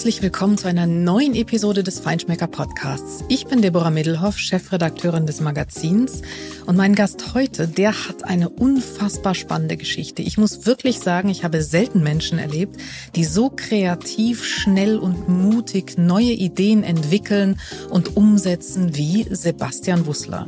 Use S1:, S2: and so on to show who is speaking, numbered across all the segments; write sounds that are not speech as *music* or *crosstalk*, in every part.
S1: Herzlich willkommen zu einer neuen Episode des Feinschmecker Podcasts. Ich bin Deborah Middelhoff, Chefredakteurin des Magazins und mein Gast heute, der hat eine unfassbar spannende Geschichte. Ich muss wirklich sagen, ich habe selten Menschen erlebt, die so kreativ, schnell und mutig neue Ideen entwickeln und umsetzen wie Sebastian Wussler.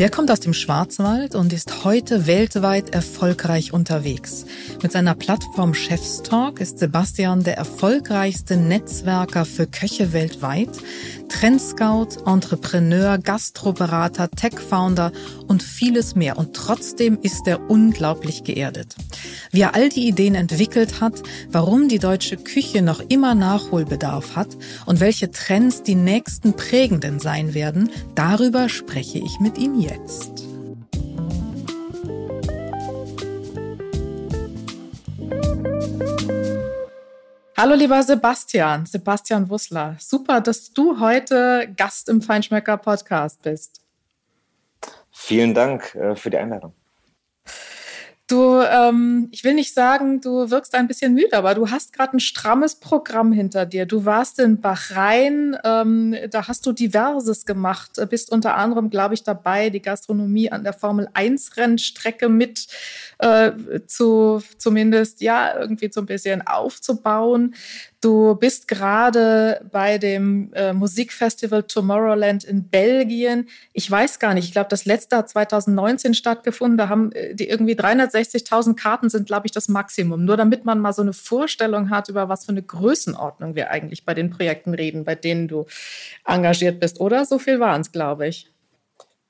S1: Der kommt aus dem Schwarzwald und ist heute weltweit erfolgreich unterwegs. Mit seiner Plattform Chef's Talk ist Sebastian der erfolgreichste Netzwerker für Köche weltweit, Trendscout, Entrepreneur, Gastroberater, Tech-Founder und vieles mehr. Und trotzdem ist er unglaublich geerdet. Wie er all die Ideen entwickelt hat, warum die deutsche Küche noch immer Nachholbedarf hat und welche Trends die nächsten prägenden sein werden, darüber spreche ich mit ihm jetzt. Hallo lieber Sebastian, Sebastian Wussler. Super, dass du heute Gast im Feinschmecker Podcast bist.
S2: Vielen Dank äh, für die Einladung.
S1: Du, ähm, ich will nicht sagen, du wirkst ein bisschen müde, aber du hast gerade ein strammes Programm hinter dir. Du warst in Bahrain, ähm, da hast du diverses gemacht, bist unter anderem, glaube ich, dabei, die Gastronomie an der Formel 1 Rennstrecke mit äh, zu zumindest ja irgendwie so ein bisschen aufzubauen. Du bist gerade bei dem äh, Musikfestival Tomorrowland in Belgien. Ich weiß gar nicht, ich glaube, das letzte hat 2019 stattgefunden. Da haben äh, die irgendwie 360.000 Karten sind, glaube ich, das Maximum. Nur damit man mal so eine Vorstellung hat, über was für eine Größenordnung wir eigentlich bei den Projekten reden, bei denen du engagiert bist. Oder so viel waren es, glaube ich.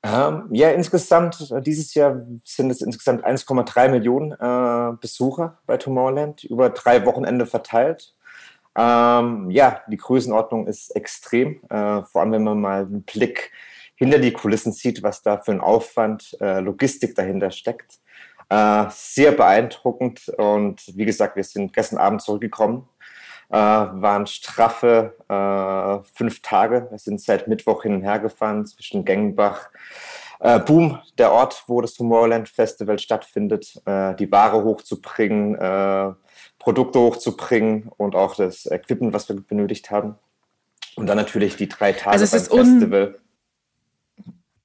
S2: Ähm, ja, insgesamt, äh, dieses Jahr sind es insgesamt 1,3 Millionen äh, Besucher bei Tomorrowland, über drei Wochenende verteilt. Ähm, ja, die Größenordnung ist extrem, äh, vor allem wenn man mal einen Blick hinter die Kulissen sieht, was da für ein Aufwand, äh, Logistik dahinter steckt. Äh, sehr beeindruckend und wie gesagt, wir sind gestern Abend zurückgekommen, äh, waren straffe äh, fünf Tage. Wir sind seit Mittwoch hin und her gefahren zwischen Gengenbach, äh, Boom, der Ort, wo das Tomorrowland Festival stattfindet, äh, die Ware hochzubringen, äh, Produkte hochzubringen und auch das Equipment, was wir benötigt haben. Und dann natürlich die drei Tage
S1: also beim Festival.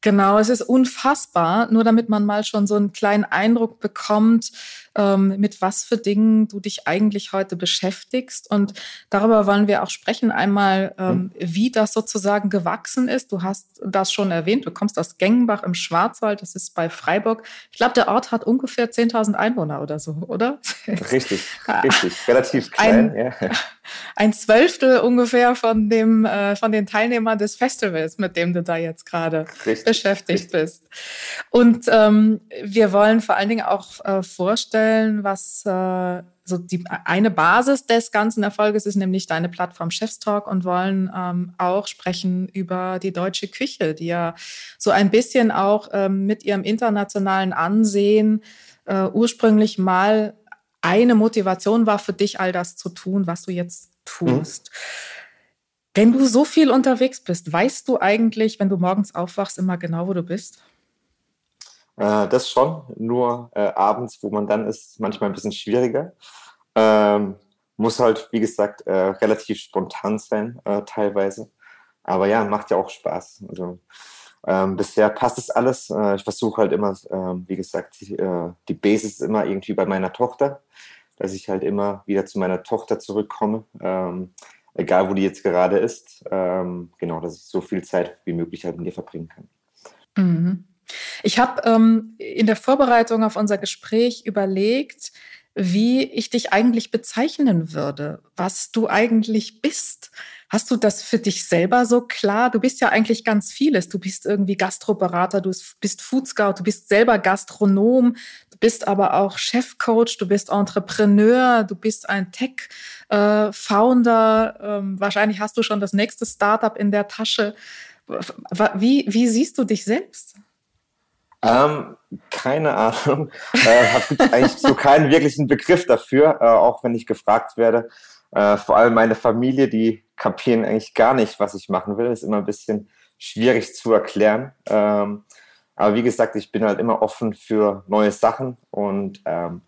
S1: Genau, es ist unfassbar, nur damit man mal schon so einen kleinen Eindruck bekommt, ähm, mit was für Dingen du dich eigentlich heute beschäftigst. Und darüber wollen wir auch sprechen. Einmal, ähm, mhm. wie das sozusagen gewachsen ist. Du hast das schon erwähnt. Du kommst aus Gengenbach im Schwarzwald. Das ist bei Freiburg. Ich glaube, der Ort hat ungefähr 10.000 Einwohner oder so, oder? *laughs*
S2: Richtig, richtig. Relativ klein.
S1: Ein, ja. *laughs* ein Zwölftel ungefähr von, dem, äh, von den Teilnehmern des Festivals, mit dem du da jetzt gerade beschäftigt richtig. bist. Und ähm, wir wollen vor allen Dingen auch äh, vorstellen, vorstellen, was äh, so die eine Basis des ganzen Erfolges ist, nämlich deine Plattform Chefstalk und wollen ähm, auch sprechen über die deutsche Küche, die ja so ein bisschen auch ähm, mit ihrem internationalen Ansehen äh, ursprünglich mal eine Motivation war für dich, all das zu tun, was du jetzt tust. Mhm. Wenn du so viel unterwegs bist, weißt du eigentlich, wenn du morgens aufwachst, immer genau, wo du bist?
S2: Äh, das schon, nur äh, abends, wo man dann ist, manchmal ein bisschen schwieriger. Ähm, muss halt, wie gesagt, äh, relativ spontan sein, äh, teilweise. Aber ja, macht ja auch Spaß. Also ähm, bisher passt es alles. Äh, ich versuche halt immer, ähm, wie gesagt, die, äh, die Basis immer irgendwie bei meiner Tochter, dass ich halt immer wieder zu meiner Tochter zurückkomme, ähm, egal wo die jetzt gerade ist. Ähm, genau, dass ich so viel Zeit wie möglich halt mit ihr verbringen kann.
S1: Mhm. Ich habe ähm, in der Vorbereitung auf unser Gespräch überlegt, wie ich dich eigentlich bezeichnen würde, was du eigentlich bist. Hast du das für dich selber so klar? Du bist ja eigentlich ganz vieles. Du bist irgendwie Gastroberater, du bist Food Scout, du bist selber Gastronom, du bist aber auch Chefcoach, du bist Entrepreneur, du bist ein Tech-Founder. Äh, ähm, wahrscheinlich hast du schon das nächste Startup in der Tasche. Wie, wie siehst du dich selbst?
S2: Ähm, keine Ahnung. *laughs* äh, habe eigentlich so keinen wirklichen Begriff dafür, äh, auch wenn ich gefragt werde. Äh, vor allem meine Familie, die kapieren eigentlich gar nicht, was ich machen will. Ist immer ein bisschen schwierig zu erklären. Ähm, aber wie gesagt, ich bin halt immer offen für neue Sachen und ähm,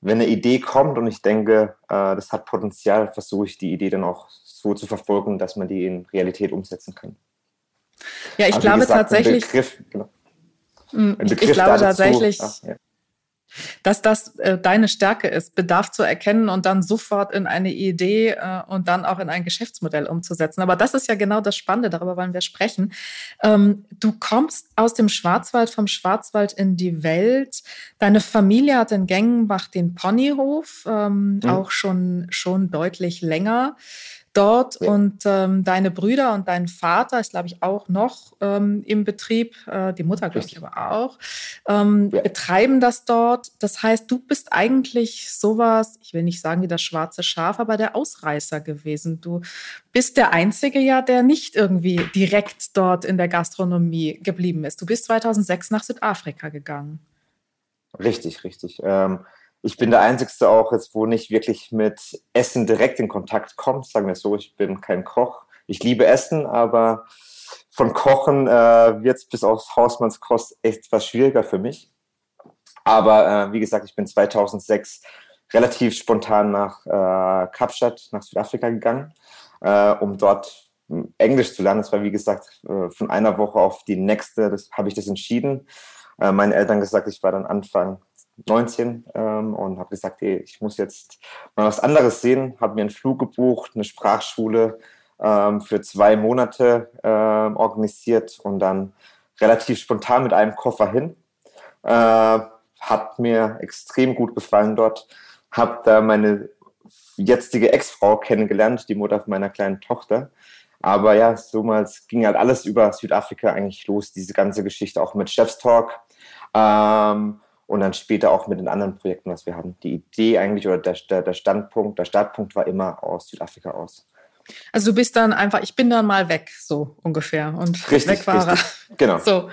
S2: wenn eine Idee kommt und ich denke, äh, das hat Potenzial, versuche ich die Idee dann auch so zu verfolgen, dass man die in Realität umsetzen kann.
S1: Ja, ich Aber glaube gesagt, tatsächlich. Begriff, genau. Ich, ich, glaube tatsächlich, ach, ja dass das äh, deine Stärke ist, Bedarf zu erkennen und dann sofort in eine Idee äh, und dann auch in ein Geschäftsmodell umzusetzen. Aber das ist ja genau das Spannende, darüber wollen wir sprechen. Ähm, du kommst aus dem Schwarzwald, vom Schwarzwald in die Welt. Deine Familie hat in Gengenbach den Ponyhof, ähm, mhm. auch schon, schon deutlich länger dort ja. und ähm, deine Brüder und dein Vater ist, glaube ich, auch noch ähm, im Betrieb, äh, die Mutter, glaube ich, aber auch, ähm, ja. betreiben das dort. Das heißt, du bist eigentlich sowas, ich will nicht sagen wie das schwarze Schaf, aber der Ausreißer gewesen. Du bist der Einzige ja, der nicht irgendwie direkt dort in der Gastronomie geblieben ist. Du bist 2006 nach Südafrika gegangen.
S2: Richtig, richtig. Ähm, ich bin der Einzige auch jetzt, wo nicht wirklich mit Essen direkt in Kontakt kommt. Sagen wir so, ich bin kein Koch. Ich liebe Essen, aber von Kochen äh, wird es bis aufs Hausmannskost etwas schwieriger für mich. Aber äh, wie gesagt, ich bin 2006 relativ spontan nach äh, Kapstadt, nach Südafrika gegangen, äh, um dort hm, Englisch zu lernen. Das war, wie gesagt, äh, von einer Woche auf die nächste, das habe ich das entschieden. Äh, meine Eltern gesagt, ich war dann Anfang 19 ähm, und habe gesagt, hey, ich muss jetzt mal was anderes sehen, habe mir einen Flug gebucht, eine Sprachschule ähm, für zwei Monate ähm, organisiert und dann relativ spontan mit einem Koffer hin. Äh, hat mir extrem gut gefallen dort. Habe da meine jetzige Ex-Frau kennengelernt, die Mutter meiner kleinen Tochter. Aber ja, so mal ging halt alles über Südafrika eigentlich los, diese ganze Geschichte auch mit Chef's Talk. Ähm, und dann später auch mit den anderen Projekten, was wir hatten. Die Idee eigentlich oder der, der Standpunkt, der Startpunkt war immer aus Südafrika aus.
S1: Also du bist dann einfach, ich bin dann mal weg, so ungefähr. Und richtig, weg war richtig.
S2: Genau.
S1: So.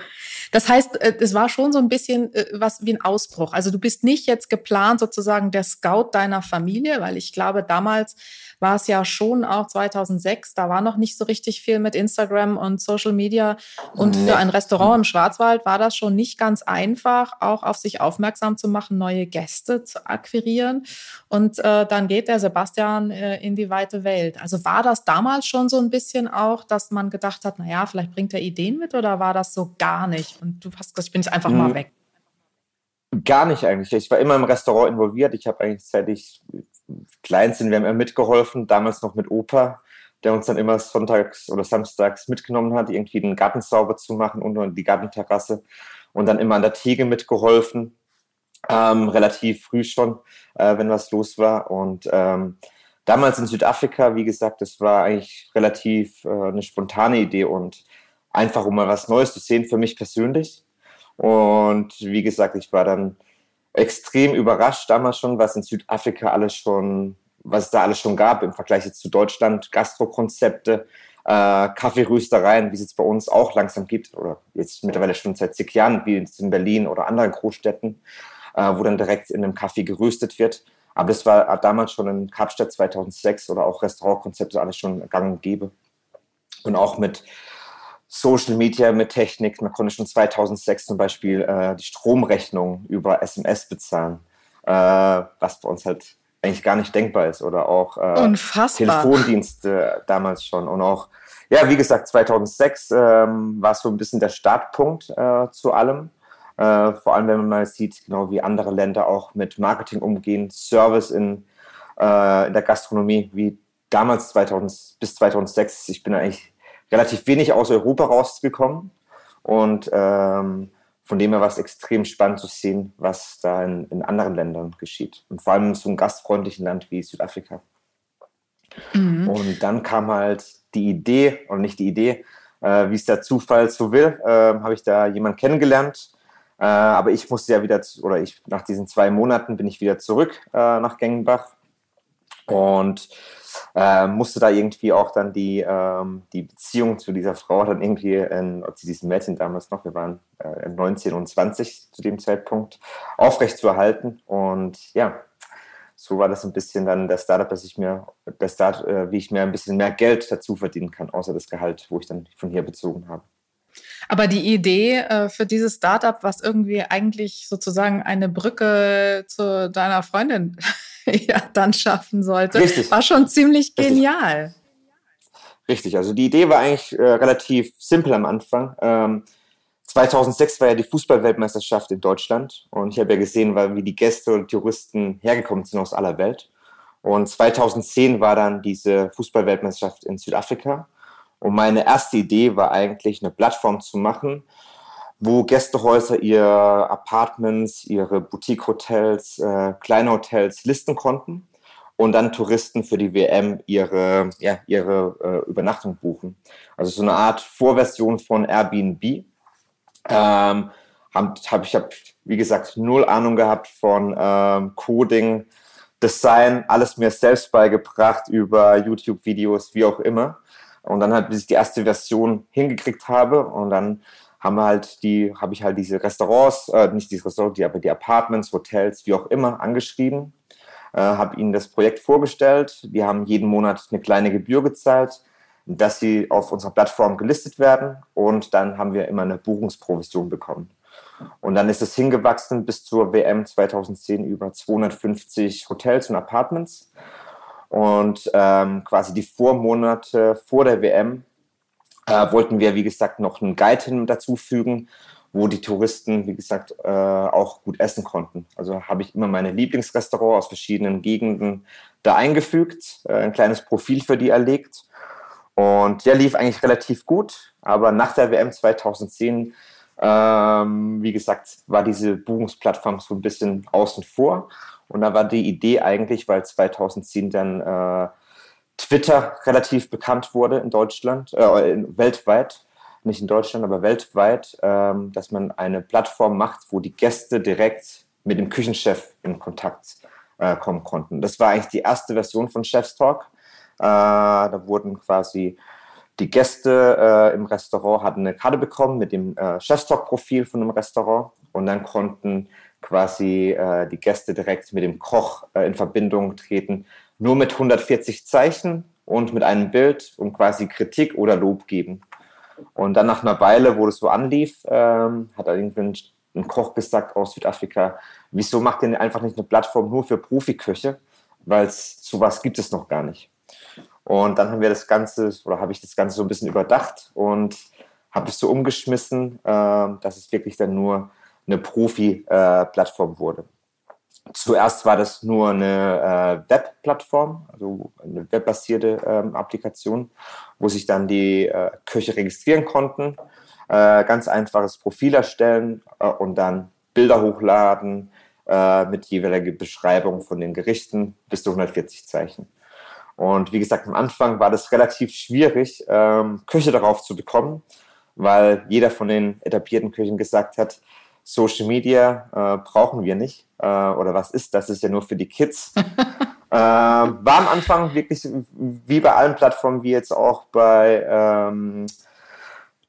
S1: Das heißt, äh, es war schon so ein bisschen äh, was wie ein Ausbruch. Also du bist nicht jetzt geplant sozusagen der Scout deiner Familie, weil ich glaube, damals war es ja schon auch 2006, da war noch nicht so richtig viel mit Instagram und Social Media. Und für ein Restaurant im Schwarzwald war das schon nicht ganz einfach, auch auf sich aufmerksam zu machen, neue Gäste zu akquirieren. Und äh, dann geht der Sebastian äh, in die weite Welt. Also war das damals schon so ein bisschen auch, dass man gedacht hat, naja, vielleicht bringt er Ideen mit oder war das so gar nicht? Und du hast gesagt, ich bin jetzt einfach mal hm. weg.
S2: Gar nicht eigentlich. Ich war immer im Restaurant involviert. Ich habe eigentlich, seit ich klein sind, wir haben immer mitgeholfen, damals noch mit Opa, der uns dann immer sonntags oder samstags mitgenommen hat, irgendwie den Garten sauber zu machen und die Gartenterrasse und dann immer an der Theke mitgeholfen, ähm, relativ früh schon, äh, wenn was los war. Und ähm, damals in Südafrika, wie gesagt, das war eigentlich relativ äh, eine spontane Idee und einfach um mal was Neues zu sehen für mich persönlich. Und wie gesagt, ich war dann extrem überrascht damals schon, was in Südafrika alles schon, was es da alles schon gab im Vergleich jetzt zu Deutschland, Gastrokonzepte, äh, Kaffeeröstereien, wie es jetzt bei uns auch langsam gibt, oder jetzt mittlerweile schon seit zig Jahren, wie jetzt in Berlin oder anderen Großstädten, äh, wo dann direkt in einem Kaffee geröstet wird. Aber das war damals schon in Kapstadt 2006 oder auch Restaurantkonzepte alles schon gang und gäbe. Und auch mit Social Media mit Technik. Man konnte schon 2006 zum Beispiel äh, die Stromrechnung über SMS bezahlen, äh, was bei uns halt eigentlich gar nicht denkbar ist. Oder auch
S1: äh,
S2: Telefondienste damals schon. Und auch, ja, wie gesagt, 2006 ähm, war es so ein bisschen der Startpunkt äh, zu allem. Äh, vor allem, wenn man mal sieht, genau wie andere Länder auch mit Marketing umgehen, Service in, äh, in der Gastronomie, wie damals 2000, bis 2006. Ich bin eigentlich relativ wenig aus Europa rausgekommen. Und ähm, von dem her war es extrem spannend zu sehen, was da in, in, anderen Ländern geschieht. Und vor allem in so einem gastfreundlichen Land wie Südafrika. Mhm. Und dann kam halt die Idee, oder nicht die Idee, äh, wie es der Zufall so will, äh, habe ich da jemanden kennengelernt. Äh, aber ich musste ja wieder, oder ich nach diesen zwei Monaten bin ich wieder zurück äh, nach Gengenbach. Und äh, musste da irgendwie auch dann die, ähm, die Beziehung zu dieser Frau dann irgendwie, in, zu diesem Mädchen damals noch, wir waren äh, 19 und 20 zu dem Zeitpunkt, aufrecht zu erhalten. Und ja, so war das ein bisschen dann der Startup, dass ich mir, der Start, äh, wie ich mir ein bisschen mehr Geld dazu verdienen kann, außer das Gehalt, wo ich dann von hier bezogen habe.
S1: Aber die Idee äh, für dieses Startup, was irgendwie eigentlich sozusagen eine Brücke zu deiner Freundin *laughs* *laughs* ja dann schaffen sollte, Richtig. war schon ziemlich genial.
S2: richtig. Also die Idee war eigentlich äh, relativ simpel am Anfang. Ähm, 2006 war ja die Fußballweltmeisterschaft in Deutschland und ich habe ja gesehen, wie die Gäste und Touristen hergekommen sind aus aller Welt. Und 2010 war dann diese Fußballweltmeisterschaft in Südafrika. Und meine erste Idee war eigentlich, eine Plattform zu machen, wo Gästehäuser ihre Apartments, ihre Boutique-Hotels, äh, kleine Hotels listen konnten und dann Touristen für die WM ihre, ja, ihre äh, Übernachtung buchen. Also so eine Art Vorversion von Airbnb. Ähm, hab, hab, ich habe, wie gesagt, null Ahnung gehabt von ähm, Coding, Design, alles mir selbst beigebracht über YouTube-Videos, wie auch immer. Und dann halt, bis ich die erste Version hingekriegt habe und dann haben wir halt die, habe ich halt diese Restaurants, äh, nicht diese Restaurants, die, aber die Apartments, Hotels, wie auch immer, angeschrieben, äh, habe ihnen das Projekt vorgestellt. Die haben jeden Monat eine kleine Gebühr gezahlt, dass sie auf unserer Plattform gelistet werden und dann haben wir immer eine Buchungsprovision bekommen. Und dann ist es hingewachsen bis zur WM 2010 über 250 Hotels und Apartments. Und ähm, quasi die Vormonate vor der WM äh, wollten wir, wie gesagt, noch einen Guide hin dazufügen, wo die Touristen, wie gesagt, äh, auch gut essen konnten. Also habe ich immer meine Lieblingsrestaurants aus verschiedenen Gegenden da eingefügt, äh, ein kleines Profil für die erlegt. Und der lief eigentlich relativ gut, aber nach der WM 2010 ähm, wie gesagt, war diese Buchungsplattform so ein bisschen außen vor. Und da war die Idee eigentlich, weil 2010 dann äh, Twitter relativ bekannt wurde in Deutschland, äh, weltweit, nicht in Deutschland, aber weltweit, ähm, dass man eine Plattform macht, wo die Gäste direkt mit dem Küchenchef in Kontakt äh, kommen konnten. Das war eigentlich die erste Version von Chef's Talk. Äh, da wurden quasi die Gäste äh, im Restaurant hatten eine Karte bekommen mit dem äh, Chef's Talk-Profil von dem Restaurant und dann konnten quasi äh, die Gäste direkt mit dem Koch äh, in Verbindung treten, nur mit 140 Zeichen und mit einem Bild und quasi Kritik oder Lob geben. Und dann nach einer Weile, wo das so anlief, ähm, hat irgendwann ein Koch gesagt aus Südafrika, wieso macht ihr einfach nicht eine Plattform nur für Profiköche? Weil sowas gibt es noch gar nicht. Und dann haben wir das Ganze, oder habe ich das Ganze so ein bisschen überdacht und habe es so umgeschmissen, äh, dass es wirklich dann nur eine Profi-Plattform äh, wurde. Zuerst war das nur eine äh, Web-Plattform, also eine webbasierte ähm, Applikation, wo sich dann die äh, Köche registrieren konnten, äh, ganz einfaches Profil erstellen äh, und dann Bilder hochladen äh, mit jeweiliger Beschreibung von den Gerichten bis zu 140 Zeichen. Und wie gesagt, am Anfang war das relativ schwierig, ähm, Köche darauf zu bekommen, weil jeder von den etablierten Köchen gesagt hat, Social Media äh, brauchen wir nicht. Äh, oder was ist das? ist ja nur für die Kids. *laughs* äh, war am Anfang wirklich wie bei allen Plattformen, wie jetzt auch bei ähm,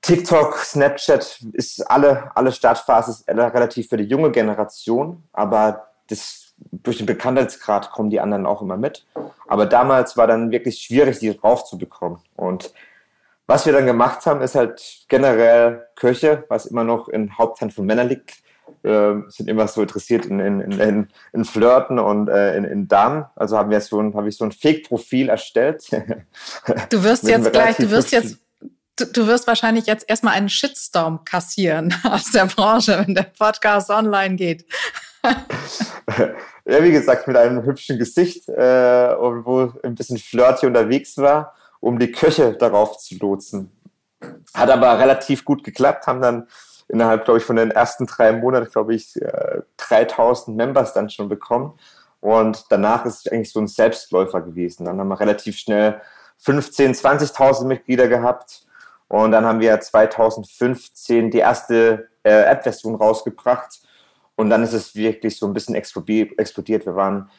S2: TikTok, Snapchat, ist alle, alle Startphase relativ für die junge Generation, aber das, durch den Bekanntheitsgrad kommen die anderen auch immer mit. Aber damals war dann wirklich schwierig, die drauf zu bekommen. Und was wir dann gemacht haben, ist halt generell Köche, was immer noch in Haupthand von Männern liegt, äh, sind immer so interessiert in, in, in, in Flirten und äh, in, in Damen. Also haben wir so ein, habe ich so ein Fake-Profil erstellt.
S1: Du wirst jetzt gleich, du wirst jetzt du wirst wahrscheinlich jetzt erstmal einen Shitstorm kassieren *laughs* aus der Branche, wenn der Podcast online geht. *laughs*
S2: ja, wie gesagt, mit einem hübschen Gesicht, äh, wo ein bisschen flirty unterwegs war um die Köche darauf zu lotsen. Hat aber relativ gut geklappt, haben dann innerhalb, glaube ich, von den ersten drei Monaten, glaube ich, 3000 äh, Members dann schon bekommen. Und danach ist es eigentlich so ein Selbstläufer gewesen. Dann haben wir relativ schnell 15.000, 20.000 Mitglieder gehabt. Und dann haben wir 2015 die erste äh, App-Version rausgebracht. Und dann ist es wirklich so ein bisschen explodiert. Wir waren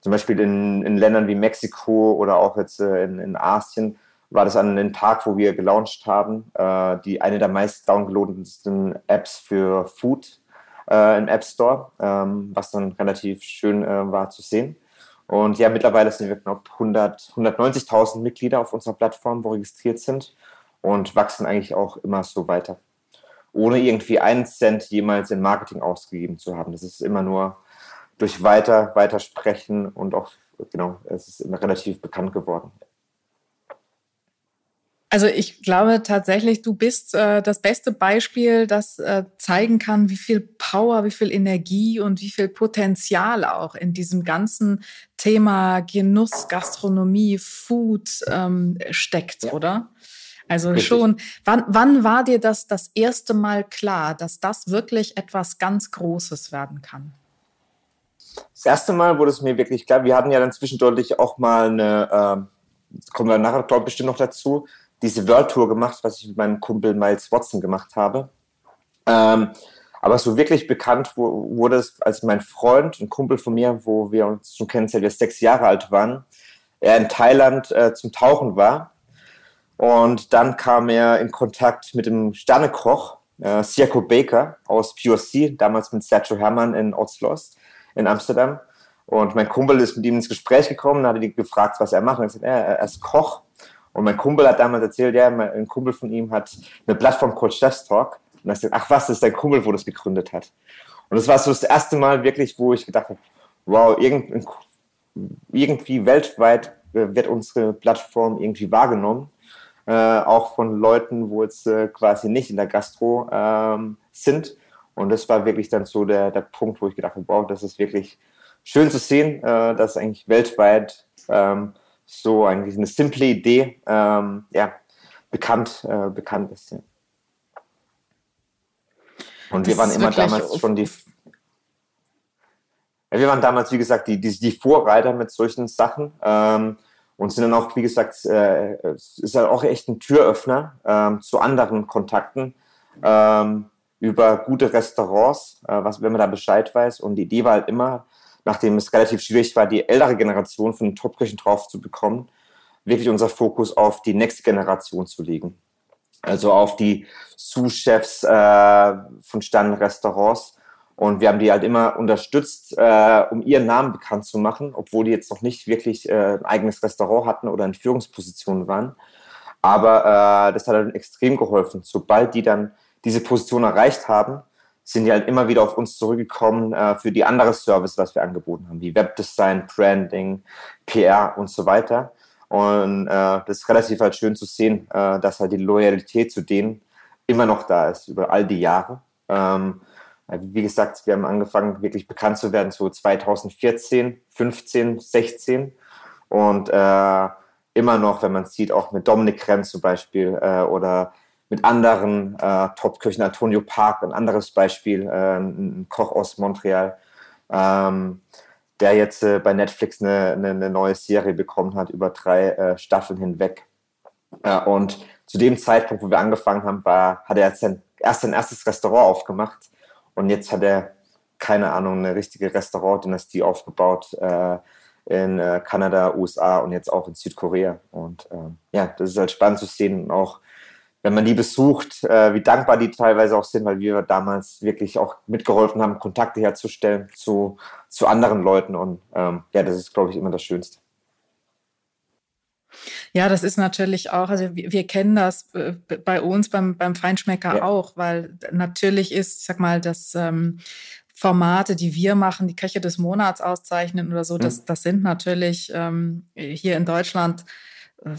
S2: zum Beispiel in, in Ländern wie Mexiko oder auch jetzt äh, in, in Asien war das an dem Tag, wo wir gelauncht haben, äh, die eine der meist downgeloadetsten Apps für Food äh, im App Store, ähm, was dann relativ schön äh, war zu sehen. Und ja, mittlerweile sind wir knapp 100, 190.000 Mitglieder auf unserer Plattform, wo registriert sind und wachsen eigentlich auch immer so weiter. Ohne irgendwie einen Cent jemals in Marketing ausgegeben zu haben. Das ist immer nur durch weiter, weiter sprechen und auch, genau, es ist relativ bekannt geworden.
S1: Also ich glaube tatsächlich, du bist äh, das beste Beispiel, das äh, zeigen kann, wie viel Power, wie viel Energie und wie viel Potenzial auch in diesem ganzen Thema Genuss, Gastronomie, Food ähm, steckt, ja. oder? Also Richtig. schon. Wann, wann war dir das das erste Mal klar, dass das wirklich etwas ganz Großes werden kann?
S2: Das erste Mal wurde es mir wirklich klar. Wir hatten ja dann zwischendurch auch mal eine, äh, kommen wir nachher glaube bestimmt noch dazu, diese World Tour gemacht, was ich mit meinem Kumpel Miles Watson gemacht habe. Ähm, aber so wirklich bekannt wurde es, als mein Freund, ein Kumpel von mir, wo wir uns schon kennen, seit wir sechs Jahre alt waren, er in Thailand äh, zum Tauchen war. Und dann kam er in Kontakt mit dem Sternekoch, äh, Siako Baker aus POC, damals mit Sergio Herrmann in Oslos in Amsterdam. Und mein Kumpel ist mit ihm ins Gespräch gekommen, hat ihn gefragt, was er macht. Und er hat gesagt, er ist Koch und mein Kumpel hat damals erzählt, ja, ein Kumpel von ihm hat eine Plattform called Chef's Talk. Und er sagt, ach was, das ist dein Kumpel, wo das gegründet hat. Und das war so das erste Mal wirklich, wo ich gedacht habe, wow, irgendwie weltweit äh, wird unsere Plattform irgendwie wahrgenommen. Äh, auch von Leuten, wo jetzt äh, quasi nicht in der Gastro ähm, sind. Und das war wirklich dann so der, der Punkt, wo ich gedacht habe, wow, das ist wirklich schön zu sehen, äh, dass eigentlich weltweit ähm, so eigentlich eine simple Idee ähm, ja, bekannt, äh, bekannt ist. Ja. Und das wir waren immer damals schon die. Ja, wir waren damals, wie gesagt, die, die, die Vorreiter mit solchen Sachen ähm, und sind dann auch, wie gesagt, äh, es ist halt auch echt ein Türöffner ähm, zu anderen Kontakten ähm, über gute Restaurants, äh, was, wenn man da Bescheid weiß. Und die Idee war halt immer, nachdem es relativ schwierig war, die ältere Generation von den Topköchen drauf zu bekommen, wirklich unser Fokus auf die nächste Generation zu legen. Also auf die Sous-Chefs äh, von Sternenrestaurants. Und wir haben die halt immer unterstützt, äh, um ihren Namen bekannt zu machen, obwohl die jetzt noch nicht wirklich äh, ein eigenes Restaurant hatten oder in Führungspositionen waren. Aber äh, das hat halt extrem geholfen. Sobald die dann diese Position erreicht haben, sind die halt immer wieder auf uns zurückgekommen äh, für die andere Service, was wir angeboten haben, wie Webdesign, Branding, PR und so weiter. Und äh, das ist relativ halt schön zu sehen, äh, dass halt die Loyalität zu denen immer noch da ist, über all die Jahre. Ähm, wie gesagt, wir haben angefangen, wirklich bekannt zu werden, so 2014, 15, 16. Und äh, immer noch, wenn man sieht, auch mit Dominik Krenz zum Beispiel äh, oder mit anderen äh, Top-Köchen, Antonio Park, ein anderes Beispiel, äh, ein Koch aus Montreal, ähm, der jetzt äh, bei Netflix eine, eine, eine, neue Serie bekommen hat über drei äh, Staffeln hinweg. Äh, und zu dem Zeitpunkt, wo wir angefangen haben, war, hat er sein, erst sein erstes Restaurant aufgemacht und jetzt hat er, keine Ahnung, eine richtige Restaurant-Dynastie aufgebaut äh, in Kanada, USA und jetzt auch in Südkorea. Und ähm, ja, das ist halt spannend zu sehen und auch wenn man die besucht, äh, wie dankbar die teilweise auch sind, weil wir damals wirklich auch mitgeholfen haben, Kontakte herzustellen zu, zu anderen Leuten. Und ähm, ja, das ist, glaube ich, immer das Schönste.
S1: Ja, das ist natürlich auch, also wir, wir kennen das äh, bei uns beim, beim Feinschmecker ja. auch, weil natürlich ist, ich sag mal, das ähm, Formate, die wir machen, die Köche des Monats auszeichnen oder so, mhm. das, das sind natürlich ähm, hier in Deutschland äh,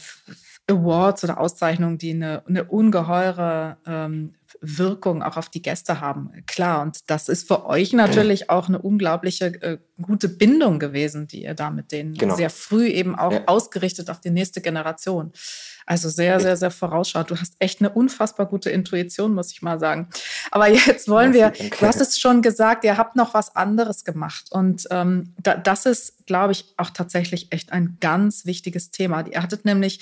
S1: Awards oder Auszeichnungen, die eine, eine ungeheure ähm, Wirkung auch auf die Gäste haben. Klar, und das ist für euch natürlich auch eine unglaubliche äh, gute Bindung gewesen, die ihr da mit denen genau. sehr früh eben auch ja. ausgerichtet auf die nächste Generation. Also sehr, sehr, sehr vorausschaut. Du hast echt eine unfassbar gute Intuition, muss ich mal sagen. Aber jetzt wollen wir, du hast es schon gesagt, ihr habt noch was anderes gemacht. Und ähm, da, das ist, glaube ich, auch tatsächlich echt ein ganz wichtiges Thema. Ihr hattet nämlich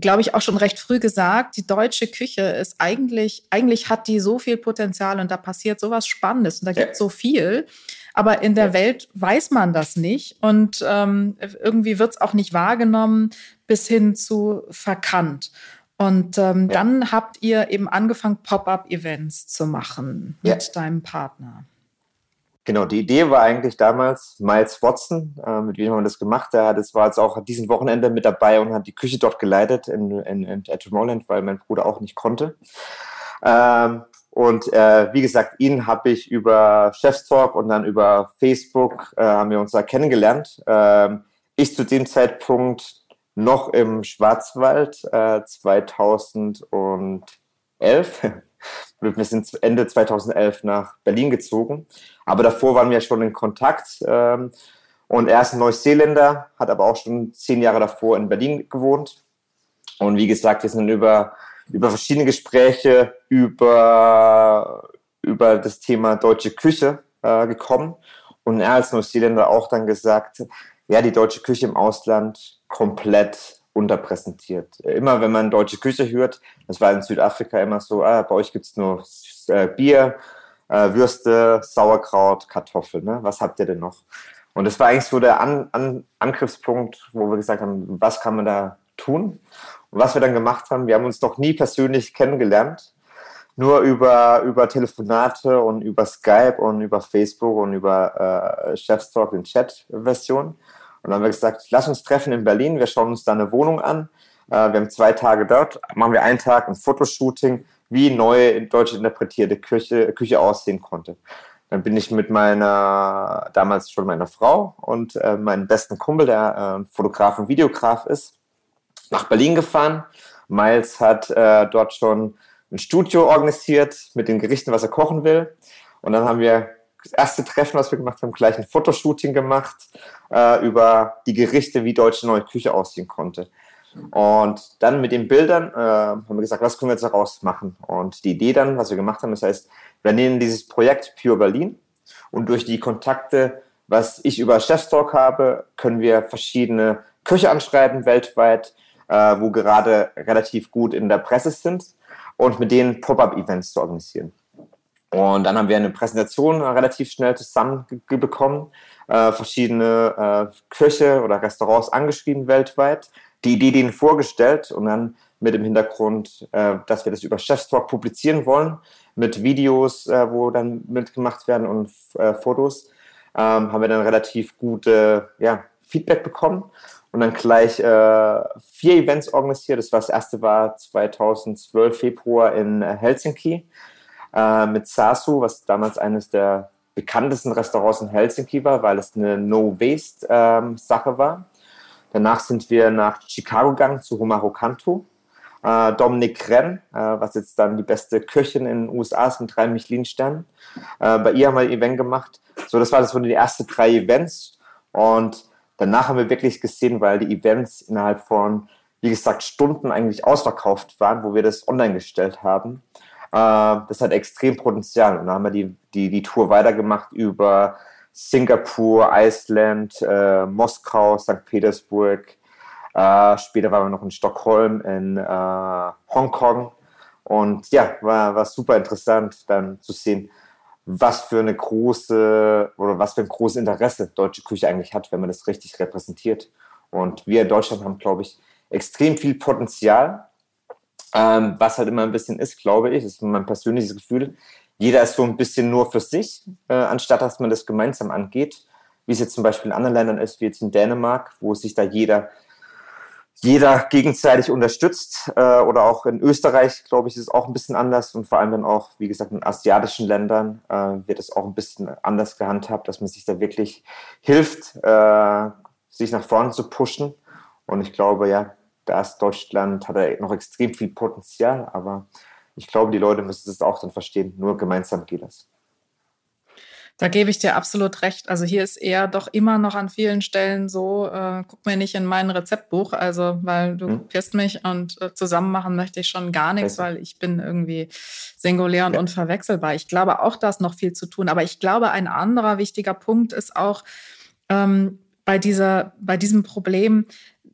S1: glaube ich, auch schon recht früh gesagt, die deutsche Küche ist eigentlich, eigentlich hat die so viel Potenzial und da passiert so was Spannendes und da gibt es so viel. Aber in der Welt weiß man das nicht und ähm, irgendwie wird es auch nicht wahrgenommen bis hin zu verkannt. Und ähm, ja. dann habt ihr eben angefangen, Pop-up-Events zu machen mit ja. deinem Partner.
S2: Genau, die Idee war eigentlich damals Miles Watson, äh, mit wem haben wir das gemacht? Der das war jetzt auch diesen Wochenende mit dabei und hat die Küche dort geleitet in, in, in Tomorrowland, weil mein Bruder auch nicht konnte. Ähm, und äh, wie gesagt, ihn habe ich über Chef's Talk und dann über Facebook äh, haben wir uns da kennengelernt. Ähm, ich zu dem Zeitpunkt noch im Schwarzwald äh, 2011. wir sind Ende 2011 nach Berlin gezogen. Aber davor waren wir schon in Kontakt. Ähm, und er ist ein Neuseeländer, hat aber auch schon zehn Jahre davor in Berlin gewohnt. Und wie gesagt, wir sind über, über verschiedene Gespräche über, über das Thema deutsche Küche äh, gekommen. Und er als Neuseeländer auch dann gesagt, ja, die deutsche Küche im Ausland komplett unterpräsentiert. Immer wenn man deutsche Küche hört, das war in Südafrika immer so, ah, bei euch gibt es nur äh, Bier, äh, Würste, Sauerkraut, Kartoffeln. Ne? Was habt ihr denn noch? Und das war eigentlich so der An An Angriffspunkt, wo wir gesagt haben, was kann man da tun? Und was wir dann gemacht haben, wir haben uns noch nie persönlich kennengelernt, nur über, über Telefonate und über Skype und über Facebook und über äh, Chef's in Chat-Version. Und dann haben wir gesagt, lass uns treffen in Berlin, wir schauen uns da eine Wohnung an. Äh, wir haben zwei Tage dort, machen wir einen Tag ein Fotoshooting, wie neue Deutsch interpretierte Küche, Küche aussehen konnte. Dann bin ich mit meiner, damals schon meiner Frau und äh, meinem besten Kumpel, der äh, Fotograf und Videograf ist, nach Berlin gefahren. Miles hat äh, dort schon ein Studio organisiert mit den Gerichten, was er kochen will. Und dann haben wir das erste Treffen, was wir gemacht haben, gleich ein Fotoshooting gemacht äh, über die Gerichte, wie deutsche neue Küche aussehen konnte. Und dann mit den Bildern äh, haben wir gesagt, was können wir jetzt daraus machen? Und die Idee dann, was wir gemacht haben, das heißt, wir nennen dieses Projekt Pure Berlin und durch die Kontakte, was ich über Chefstalk habe, können wir verschiedene Köche anschreiben weltweit, äh, wo gerade relativ gut in der Presse sind und mit denen Pop-up-Events zu organisieren. Und dann haben wir eine Präsentation relativ schnell zusammenbekommen, äh, verschiedene äh, Köche oder Restaurants angeschrieben weltweit, die Idee denen vorgestellt und dann mit dem Hintergrund, äh, dass wir das über Chefstalk publizieren wollen, mit Videos, äh, wo dann mitgemacht werden und äh, Fotos, ähm, haben wir dann relativ gute ja, Feedback bekommen. Und dann gleich äh, vier Events organisiert. Das, war das erste war 2012 Februar in äh, Helsinki äh, mit Sasu, was damals eines der bekanntesten Restaurants in Helsinki war, weil es eine No-Waste-Sache ähm, war. Danach sind wir nach Chicago gegangen zu Homaro Kanto. Äh, Dominic Renn, äh, was jetzt dann die beste Köchin in den USA ist mit drei Michelin-Sternen. Äh, bei ihr haben wir ein Event gemacht. So, das war das die ersten drei Events. Und danach haben wir wirklich gesehen, weil die Events innerhalb von, wie gesagt, Stunden eigentlich ausverkauft waren, wo wir das online gestellt haben. Äh, das hat extrem Potenzial. Und dann haben wir die, die, die Tour weitergemacht über Singapur, Island, äh, Moskau, St. Petersburg. Äh, später waren wir noch in Stockholm, in äh, Hongkong. Und ja, war, war super interessant dann zu sehen, was für eine große oder was für ein großes Interesse deutsche Küche eigentlich hat, wenn man das richtig repräsentiert. Und wir in Deutschland haben, glaube ich, extrem viel Potenzial. Ähm, was halt immer ein bisschen ist, glaube ich, ist mein persönliches Gefühl. Jeder ist so ein bisschen nur für sich, äh, anstatt dass man das gemeinsam angeht. Wie es jetzt zum Beispiel in anderen Ländern ist, wie jetzt in Dänemark, wo sich da jeder jeder gegenseitig unterstützt. Äh, oder auch in Österreich, glaube ich, ist es auch ein bisschen anders. Und vor allem dann auch, wie gesagt, in asiatischen Ländern äh, wird es auch ein bisschen anders gehandhabt, dass man sich da wirklich hilft, äh, sich nach vorne zu pushen. Und ich glaube, ja, da ist Deutschland, hat er noch extrem viel Potenzial, aber ich glaube, die Leute müssen es auch dann verstehen. Nur gemeinsam geht das.
S1: Da gebe ich dir absolut recht. Also hier ist eher doch immer noch an vielen Stellen so, äh, guck mir nicht in mein Rezeptbuch, also weil du hm. kopierst mich und äh, zusammen machen möchte ich schon gar nichts, weil ich bin irgendwie singulär und ja. unverwechselbar. Ich glaube auch, da ist noch viel zu tun. Aber ich glaube, ein anderer wichtiger Punkt ist auch ähm, bei dieser, bei diesem Problem,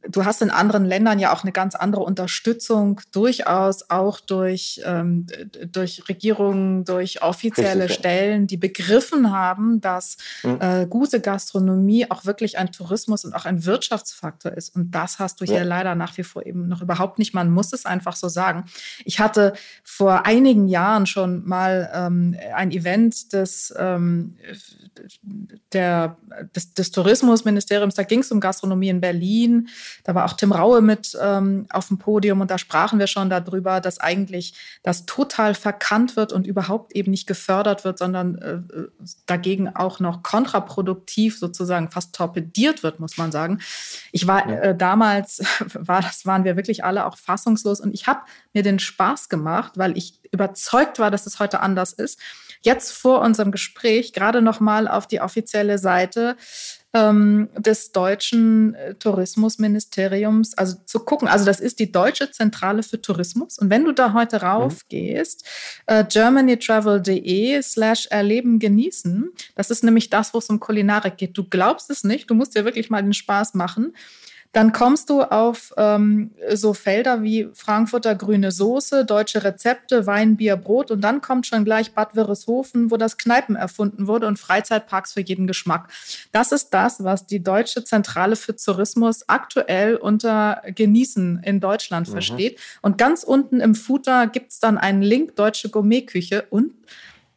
S1: du hast in anderen Ländern ja auch eine ganz andere Unterstützung, durchaus auch durch, ähm, durch Regierungen, durch offizielle Richtig, Stellen, die begriffen haben, dass mhm. äh, gute Gastronomie auch wirklich ein Tourismus und auch ein Wirtschaftsfaktor ist. Und das hast du hier ja. leider nach wie vor eben noch überhaupt nicht. Man muss es einfach so sagen. Ich hatte vor einigen Jahren schon mal ähm, ein Event des, ähm, der, des, des Tourismusministeriums, da ging es um Gastronomie in Berlin. Da war auch Tim Raue mit ähm, auf dem Podium und da sprachen wir schon darüber, dass eigentlich das total verkannt wird und überhaupt eben nicht gefördert wird, sondern äh, dagegen auch noch kontraproduktiv sozusagen fast torpediert wird, muss man sagen. Ich war äh, damals, *laughs* war, das waren wir wirklich alle auch fassungslos und ich habe mir den Spaß gemacht, weil ich überzeugt war, dass es heute anders ist. Jetzt vor unserem Gespräch gerade noch mal auf die offizielle Seite ähm, des deutschen äh, Tourismusministeriums, also zu gucken. Also das ist die Deutsche Zentrale für Tourismus. Und wenn du da heute mhm. raufgehst, mhm. äh, germanytravel.de slash erleben genießen, das ist nämlich das, wo es um Kulinarik geht. Du glaubst es nicht, du musst dir wirklich mal den Spaß machen. Dann kommst du auf ähm, so Felder wie Frankfurter grüne Soße, deutsche Rezepte, Wein, Bier, Brot und dann kommt schon gleich Bad Wörishofen, wo das Kneipen erfunden wurde und Freizeitparks für jeden Geschmack. Das ist das, was die Deutsche Zentrale für Tourismus aktuell unter Genießen in Deutschland mhm. versteht. Und ganz unten im Footer gibt's dann einen Link Deutsche Gourmetküche und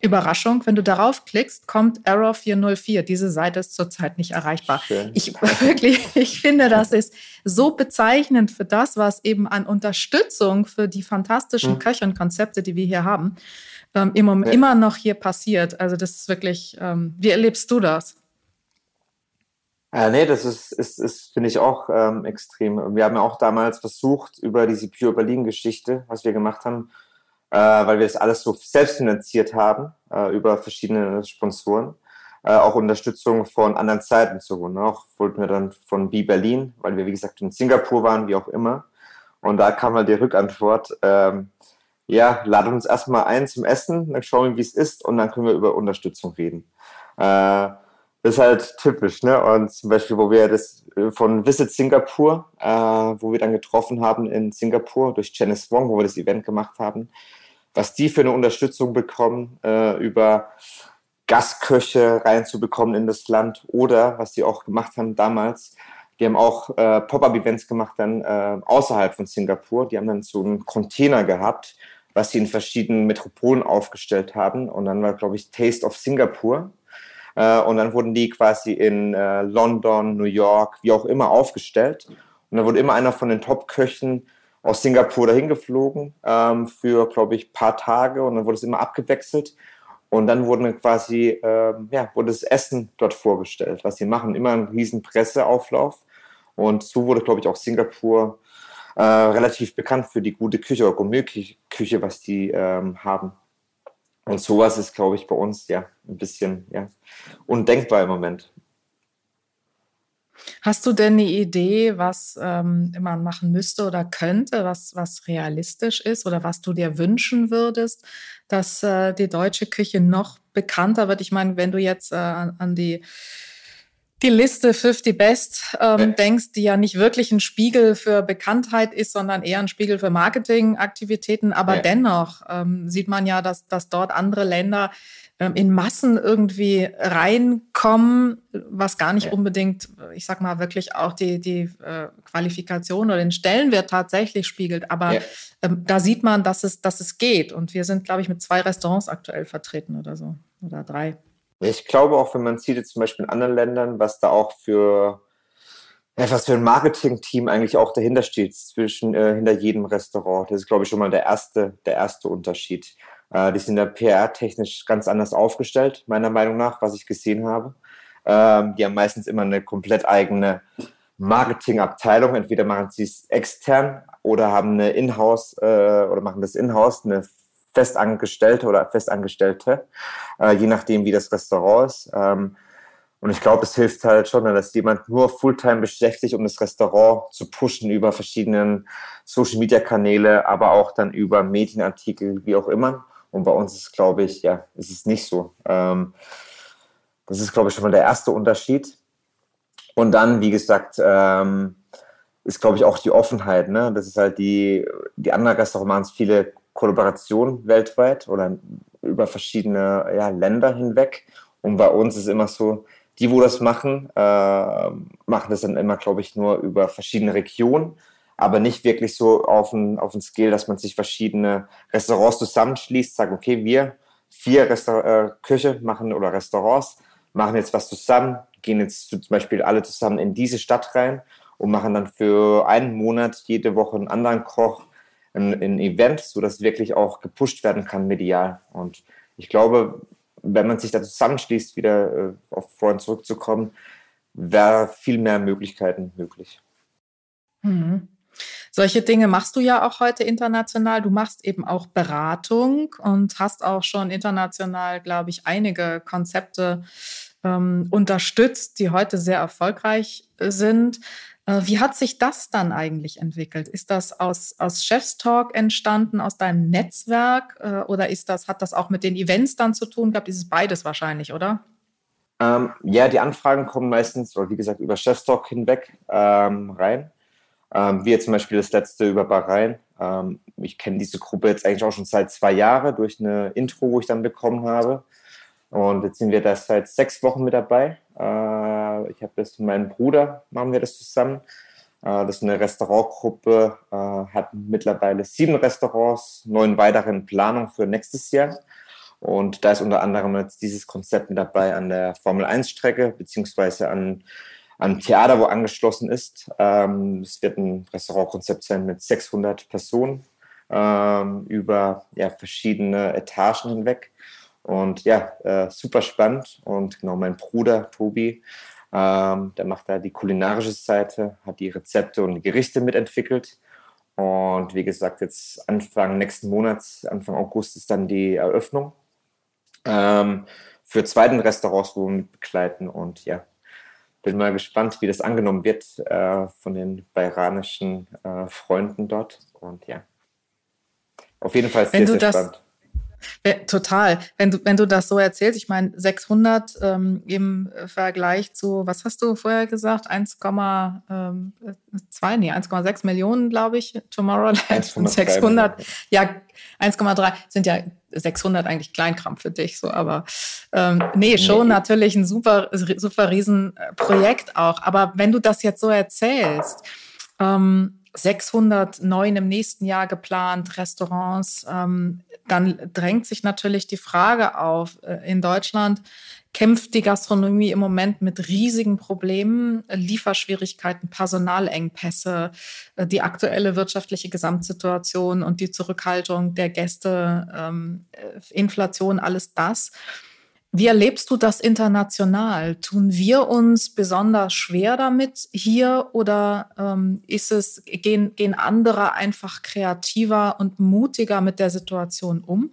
S1: Überraschung, wenn du darauf klickst, kommt Error 404. Diese Seite ist zurzeit nicht erreichbar. Schön. Ich *laughs* wirklich, ich finde, das ist so bezeichnend für das, was eben an Unterstützung für die fantastischen hm. Köche und Konzepte, die wir hier haben, ähm, im Moment ja. immer noch hier passiert. Also das ist wirklich, ähm, wie erlebst du das?
S2: Ja, nee, das ist, ist, ist finde ich auch ähm, extrem. Wir haben ja auch damals versucht, über diese Pure Berlin-Geschichte, was wir gemacht haben, äh, weil wir das alles so selbst finanziert haben äh, über verschiedene Sponsoren. Äh, auch Unterstützung von anderen Zeiten zu holen. Auch wollten wir dann von B Berlin, weil wir wie gesagt in Singapur waren, wie auch immer. Und da kam halt die Rückantwort, ähm, ja, lade uns erstmal ein zum Essen, dann schauen wir, wie es ist und dann können wir über Unterstützung reden. Äh, das ist halt typisch, ne? Und zum Beispiel, wo wir das äh, von Visit Singapur, äh, wo wir dann getroffen haben in Singapur durch Janice Wong, wo wir das Event gemacht haben, was die für eine Unterstützung bekommen, äh, über Gastköche reinzubekommen in das Land oder was die auch gemacht haben damals, die haben auch äh, Pop-up-Events gemacht dann äh, außerhalb von Singapur. Die haben dann so einen Container gehabt, was sie in verschiedenen Metropolen aufgestellt haben. Und dann war, glaube ich, Taste of Singapur. Äh, und dann wurden die quasi in äh, London, New York, wie auch immer aufgestellt. Und dann wurde immer einer von den Top-Köchen aus Singapur dahin geflogen ähm, für, glaube ich, paar Tage und dann wurde es immer abgewechselt. Und dann wurden quasi, ähm, ja, wurde das Essen dort vorgestellt, was sie machen. Immer ein riesen Presseauflauf. Und so wurde, glaube ich, auch Singapur äh, relativ bekannt für die gute Küche oder Gourmet-Küche, was die ähm, haben. Und sowas ist, glaube ich, bei uns ja ein bisschen ja, undenkbar im Moment.
S1: Hast du denn eine Idee, was ähm, man machen müsste oder könnte, was, was realistisch ist oder was du dir wünschen würdest, dass äh, die deutsche Küche noch bekannter wird? Ich meine, wenn du jetzt äh, an die die Liste 50 Best ähm, denkst, die ja nicht wirklich ein Spiegel für Bekanntheit ist, sondern eher ein Spiegel für Marketingaktivitäten. Aber ja. dennoch ähm, sieht man ja, dass, dass dort andere Länder ähm, in Massen irgendwie reinkommen, was gar nicht ja. unbedingt, ich sag mal, wirklich auch die, die äh, Qualifikation oder den Stellenwert tatsächlich spiegelt. Aber ja. ähm, da sieht man, dass es, dass es geht. Und wir sind, glaube ich, mit zwei Restaurants aktuell vertreten oder so. Oder drei.
S2: Ich glaube auch, wenn man sieht zum Beispiel in anderen Ländern, was da auch für ja, was für ein Marketing-Team eigentlich auch dahinter steht, zwischen äh, hinter jedem Restaurant. Das ist, glaube ich, schon mal der erste, der erste Unterschied. Äh, die sind ja PR-technisch ganz anders aufgestellt, meiner Meinung nach, was ich gesehen habe. Ähm, die haben meistens immer eine komplett eigene Marketingabteilung. Entweder machen sie es extern oder haben eine Inhouse äh, oder machen das Inhouse, eine Festangestellte oder Festangestellte, äh, je nachdem, wie das Restaurant ist. Ähm, und ich glaube, es hilft halt schon, dass jemand nur Fulltime beschäftigt, um das Restaurant zu pushen über verschiedenen Social Media Kanäle, aber auch dann über Medienartikel, wie auch immer. Und bei uns ist, glaube ich, ja, ist es nicht so. Ähm, das ist, glaube ich, schon mal der erste Unterschied. Und dann, wie gesagt, ähm, ist, glaube ich, auch die Offenheit. Ne? Das ist halt die, die anderen Restaurants viele Kollaborationen weltweit oder über verschiedene ja, Länder hinweg. Und bei uns ist immer so, die, wo das machen, äh, machen das dann immer, glaube ich, nur über verschiedene Regionen aber nicht wirklich so auf ein, auf Skill, dass man sich verschiedene Restaurants zusammenschließt, sagt, okay, wir vier Restaur äh, Küche machen oder Restaurants, machen jetzt was zusammen, gehen jetzt zum Beispiel alle zusammen in diese Stadt rein und machen dann für einen Monat jede Woche einen anderen Koch, ein, ein Event, sodass wirklich auch gepusht werden kann medial. Und ich glaube, wenn man sich da zusammenschließt, wieder äh, auf vorhin zurückzukommen, wäre viel mehr Möglichkeiten möglich.
S1: Mhm. Solche Dinge machst du ja auch heute international. Du machst eben auch Beratung und hast auch schon international, glaube ich, einige Konzepte ähm, unterstützt, die heute sehr erfolgreich sind. Äh, wie hat sich das dann eigentlich entwickelt? Ist das aus, aus Chef's Talk entstanden, aus deinem Netzwerk? Äh, oder ist das, hat das auch mit den Events dann zu tun gehabt? Ist es beides wahrscheinlich, oder?
S2: Ähm, ja, die Anfragen kommen meistens, oder wie gesagt, über Chef's Talk hinweg ähm, rein. Ähm, wie jetzt zum Beispiel das letzte über Bahrain. Ähm, ich kenne diese Gruppe jetzt eigentlich auch schon seit zwei Jahren durch eine Intro, wo ich dann bekommen habe. Und jetzt sind wir da seit sechs Wochen mit dabei. Äh, ich habe das mit meinem Bruder, machen wir das zusammen. Äh, das ist eine Restaurantgruppe, äh, hat mittlerweile sieben Restaurants, neun weitere in Planung für nächstes Jahr. Und da ist unter anderem jetzt dieses Konzept mit dabei an der Formel 1 Strecke, beziehungsweise an, an Theater, wo angeschlossen ist. Ähm, es wird ein Restaurantkonzept sein mit 600 Personen ähm, über ja, verschiedene Etagen hinweg. Und ja, äh, super spannend. Und genau mein Bruder Tobi, ähm, der macht da die kulinarische Seite, hat die Rezepte und die Gerichte mitentwickelt. Und wie gesagt, jetzt Anfang nächsten Monats, Anfang August ist dann die Eröffnung ähm, für zweiten Restaurants, wo wir mit begleiten. Und ja, bin mal gespannt, wie das angenommen wird äh, von den bayranischen äh, Freunden dort. Und ja, auf jeden Fall
S1: sehr, sehr spannend. Total. Wenn du, wenn du das so erzählst, ich meine, 600 ähm, im Vergleich zu, was hast du vorher gesagt? 1,2, ähm, nee, 1,6 Millionen, glaube ich, Tomorrowland. *laughs* Und 600, ja, 1,3 sind ja 600 eigentlich Kleinkram für dich, so, aber ähm, nee, schon nee. natürlich ein super, super Riesenprojekt auch. Aber wenn du das jetzt so erzählst, ähm, 609 im nächsten Jahr geplant, Restaurants. Ähm, dann drängt sich natürlich die Frage auf, äh, in Deutschland kämpft die Gastronomie im Moment mit riesigen Problemen, Lieferschwierigkeiten, Personalengpässe, äh, die aktuelle wirtschaftliche Gesamtsituation und die Zurückhaltung der Gäste, ähm, äh, Inflation, alles das. Wie erlebst du das international? Tun wir uns besonders schwer damit hier oder ähm, ist es, gehen, gehen andere einfach kreativer und mutiger mit der Situation um?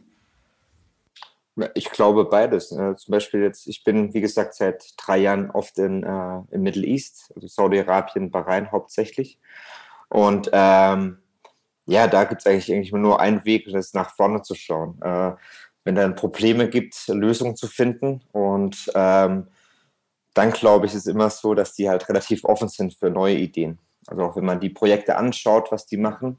S2: Ich glaube beides. Äh, zum Beispiel jetzt, ich bin, wie gesagt, seit drei Jahren oft in, äh, im Middle East, also Saudi-Arabien, Bahrain hauptsächlich. Und ähm, ja, da gibt es eigentlich, eigentlich nur einen Weg, das nach vorne zu schauen. Äh, wenn dann Probleme gibt, Lösungen zu finden. Und ähm, dann glaube ich, ist es immer so, dass die halt relativ offen sind für neue Ideen. Also auch wenn man die Projekte anschaut, was die machen,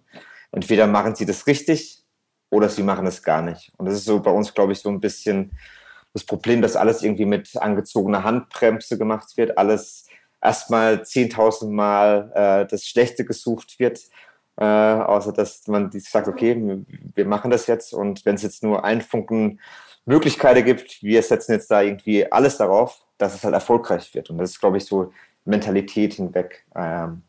S2: entweder machen sie das richtig oder sie machen es gar nicht. Und das ist so bei uns, glaube ich, so ein bisschen das Problem, dass alles irgendwie mit angezogener Handbremse gemacht wird, alles erstmal 10.000 Mal äh, das Schlechte gesucht wird äh, außer dass man sagt, okay, wir machen das jetzt und wenn es jetzt nur ein Funken Möglichkeiten gibt, wir setzen jetzt da irgendwie alles darauf, dass es halt erfolgreich wird. Und das ist, glaube ich, so Mentalität hinweg. Ähm,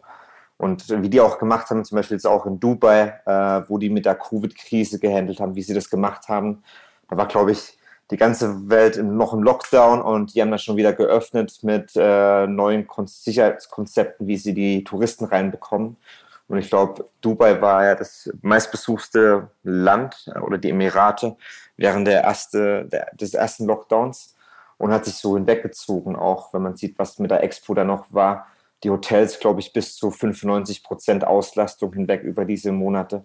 S2: und wie die auch gemacht haben, zum Beispiel jetzt auch in Dubai, äh, wo die mit der Covid-Krise gehandelt haben, wie sie das gemacht haben, da war, glaube ich, die ganze Welt noch im Lockdown und die haben das schon wieder geöffnet mit äh, neuen Sicherheitskonzepten, wie sie die Touristen reinbekommen. Und ich glaube, Dubai war ja das meistbesuchte Land oder die Emirate während der erste, der, des ersten Lockdowns und hat sich so hinweggezogen, auch wenn man sieht, was mit der Expo da noch war. Die Hotels, glaube ich, bis zu 95 Prozent Auslastung hinweg über diese Monate.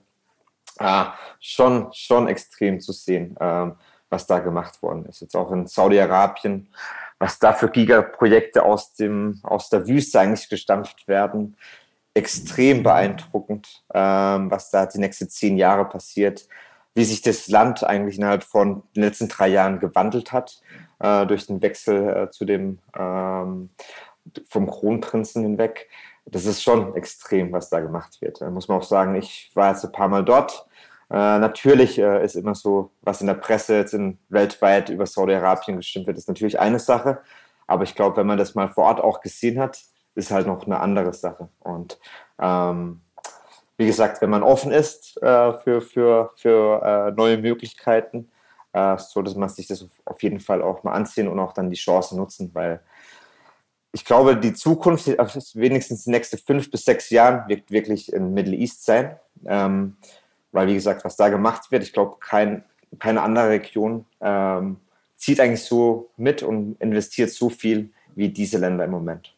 S2: Ah, schon, schon extrem zu sehen, ähm, was da gemacht worden ist. Jetzt auch in Saudi-Arabien, was da für Gigaprojekte aus, dem, aus der Wüste eigentlich gestampft werden extrem beeindruckend, ähm, was da die nächsten zehn Jahre passiert, wie sich das Land eigentlich innerhalb von den letzten drei Jahren gewandelt hat, äh, durch den Wechsel äh, zu dem ähm, vom Kronprinzen hinweg. Das ist schon extrem, was da gemacht wird. Da muss man auch sagen, ich war jetzt ein paar Mal dort. Äh, natürlich äh, ist immer so, was in der Presse jetzt in, weltweit über Saudi-Arabien gestimmt wird, ist natürlich eine Sache. Aber ich glaube, wenn man das mal vor Ort auch gesehen hat, ist halt noch eine andere Sache. Und ähm, wie gesagt, wenn man offen ist äh, für, für, für äh, neue Möglichkeiten, äh, so dass man sich das auf jeden Fall auch mal ansehen und auch dann die Chance nutzen, weil ich glaube, die Zukunft, wenigstens die nächsten fünf bis sechs Jahren, wird wirklich in Middle East sein. Ähm, weil, wie gesagt, was da gemacht wird, ich glaube, kein, keine andere Region ähm, zieht eigentlich so mit und investiert so viel wie diese Länder im Moment.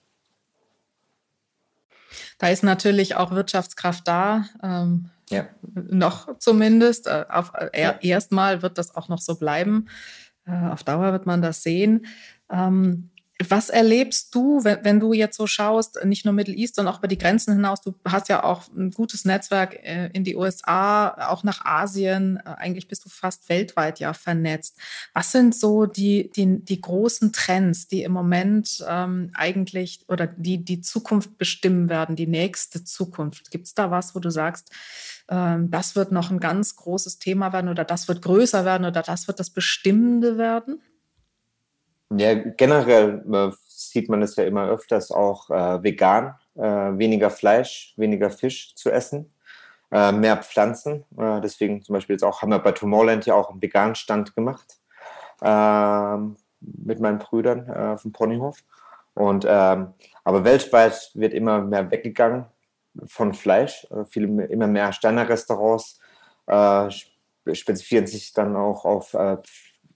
S1: Da ist natürlich auch Wirtschaftskraft da, ähm, ja. noch zumindest. Äh, auf, äh, ja. Erstmal wird das auch noch so bleiben. Äh, auf Dauer wird man das sehen. Ähm, was erlebst du, wenn, du jetzt so schaust, nicht nur Middle East, sondern auch über die Grenzen hinaus? Du hast ja auch ein gutes Netzwerk äh, in die USA, auch nach Asien. Äh, eigentlich bist du fast weltweit ja vernetzt. Was sind so die, die, die großen Trends, die im Moment ähm, eigentlich oder die die Zukunft bestimmen werden, die nächste Zukunft? Gibt es da was, wo du sagst, ähm, das wird noch ein ganz großes Thema werden oder das wird größer werden oder das wird das Bestimmende werden?
S2: Ja, generell äh, sieht man es ja immer öfters auch äh, vegan, äh, weniger Fleisch, weniger Fisch zu essen, äh, mehr Pflanzen. Äh, deswegen zum Beispiel jetzt auch haben wir bei Tomorrowland ja auch einen veganen Stand gemacht ähm, mit meinen Brüdern äh, vom Ponyhof. Und ähm, aber weltweit wird immer mehr weggegangen von Fleisch. viele, immer mehr Steiner-Restaurants spezifizieren sich dann auch auf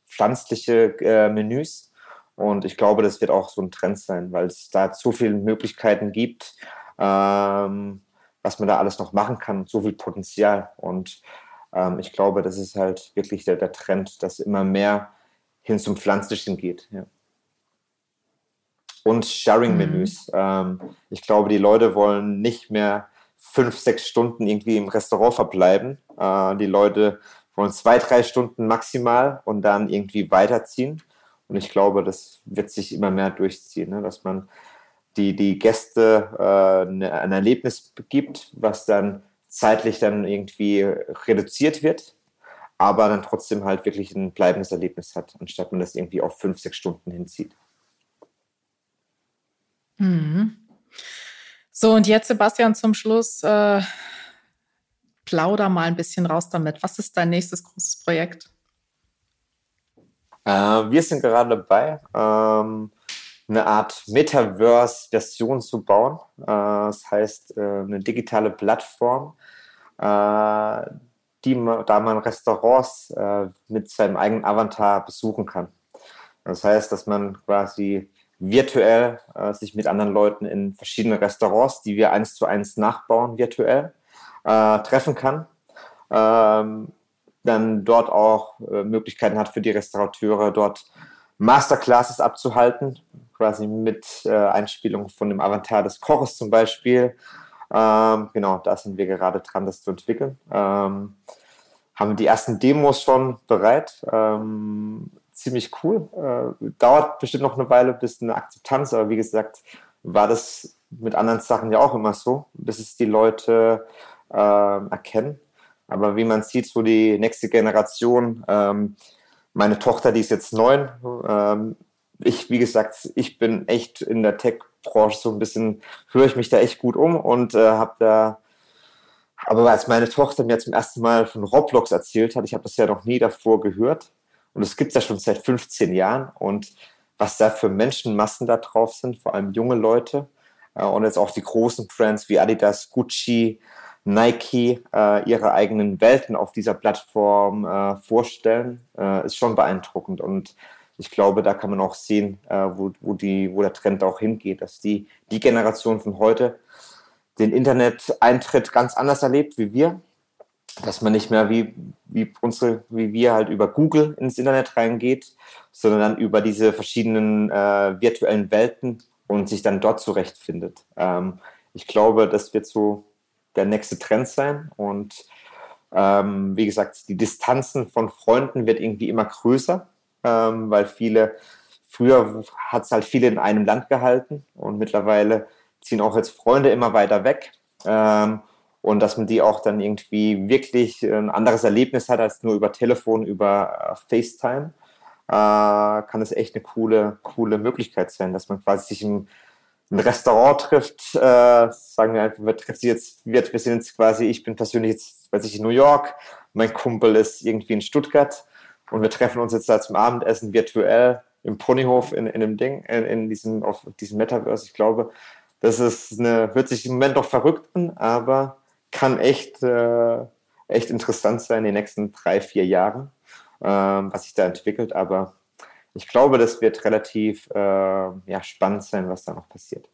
S2: pflanzliche Menüs und ich glaube, das wird auch so ein Trend sein, weil es da so viele Möglichkeiten gibt, ähm, was man da alles noch machen kann, so viel Potenzial. Und ähm, ich glaube, das ist halt wirklich der, der Trend, dass immer mehr hin zum Pflanzlichen geht. Ja. Und Sharing-Menüs. Mhm. Ähm, ich glaube, die Leute wollen nicht mehr fünf, sechs Stunden irgendwie im Restaurant verbleiben. Äh, die Leute wollen zwei, drei Stunden maximal und dann irgendwie weiterziehen. Und ich glaube, das wird sich immer mehr durchziehen, ne? dass man die, die Gäste äh, ne, ein Erlebnis gibt, was dann zeitlich dann irgendwie reduziert wird, aber dann trotzdem halt wirklich ein bleibendes Erlebnis hat, anstatt man das irgendwie auf fünf, sechs Stunden hinzieht.
S1: Mhm. So, und jetzt, Sebastian, zum Schluss, äh, plauder mal ein bisschen raus damit. Was ist dein nächstes großes Projekt?
S2: Äh, wir sind gerade dabei, ähm, eine Art Metaverse-Version zu bauen. Äh, das heißt, äh, eine digitale Plattform, äh, die man, da man Restaurants äh, mit seinem eigenen Avatar besuchen kann. Das heißt, dass man quasi virtuell äh, sich mit anderen Leuten in verschiedenen Restaurants, die wir eins zu eins nachbauen, virtuell treffen kann. Ähm, dann dort auch äh, Möglichkeiten hat für die Restaurateure, dort Masterclasses abzuhalten, quasi mit äh, Einspielung von dem Avatar des Koches zum Beispiel. Ähm, genau, da sind wir gerade dran, das zu entwickeln. Ähm, haben die ersten Demos schon bereit. Ähm, ziemlich cool. Äh, dauert bestimmt noch eine Weile bis eine Akzeptanz, aber wie gesagt, war das mit anderen Sachen ja auch immer so, bis es die Leute erkennen. Aber wie man sieht, so die nächste Generation, ähm, meine Tochter, die ist jetzt neun. Ähm, ich, wie gesagt, ich bin echt in der Tech-Branche so ein bisschen, höre ich mich da echt gut um und äh, habe da, aber als meine Tochter mir zum ersten Mal von Roblox erzählt hat, ich habe das ja noch nie davor gehört und es gibt es ja schon seit 15 Jahren und was da für Menschenmassen da drauf sind, vor allem junge Leute äh, und jetzt auch die großen Brands wie Adidas, Gucci, Nike äh, ihre eigenen Welten auf dieser Plattform äh, vorstellen, äh, ist schon beeindruckend. Und ich glaube, da kann man auch sehen, äh, wo, wo, die, wo der Trend auch hingeht, dass die, die Generation von heute den Internet-Eintritt ganz anders erlebt wie wir. Dass man nicht mehr wie, wie, unsere, wie wir halt über Google ins Internet reingeht, sondern dann über diese verschiedenen äh, virtuellen Welten und sich dann dort zurechtfindet. Ähm, ich glaube, das wird so der nächste Trend sein. Und ähm, wie gesagt, die Distanzen von Freunden wird irgendwie immer größer, ähm, weil viele, früher hat es halt viele in einem Land gehalten und mittlerweile ziehen auch jetzt Freunde immer weiter weg. Ähm, und dass man die auch dann irgendwie wirklich ein anderes Erlebnis hat als nur über Telefon, über äh, FaceTime, äh, kann es echt eine coole, coole Möglichkeit sein, dass man quasi sich im ein Restaurant trifft, äh, sagen wir einfach, wir treffen jetzt, wir, wir sind jetzt quasi, ich bin persönlich jetzt, weiß ich, in New York, mein Kumpel ist irgendwie in Stuttgart und wir treffen uns jetzt da zum Abendessen virtuell im Ponyhof in, in dem Ding, in, in diesem, auf diesem Metaverse, ich glaube. Das ist eine, hört sich im Moment noch verrückt an, aber kann echt, äh, echt interessant sein in den nächsten drei, vier Jahren, äh, was sich da entwickelt. Aber ich glaube, das wird relativ äh, ja, spannend sein, was da noch passiert.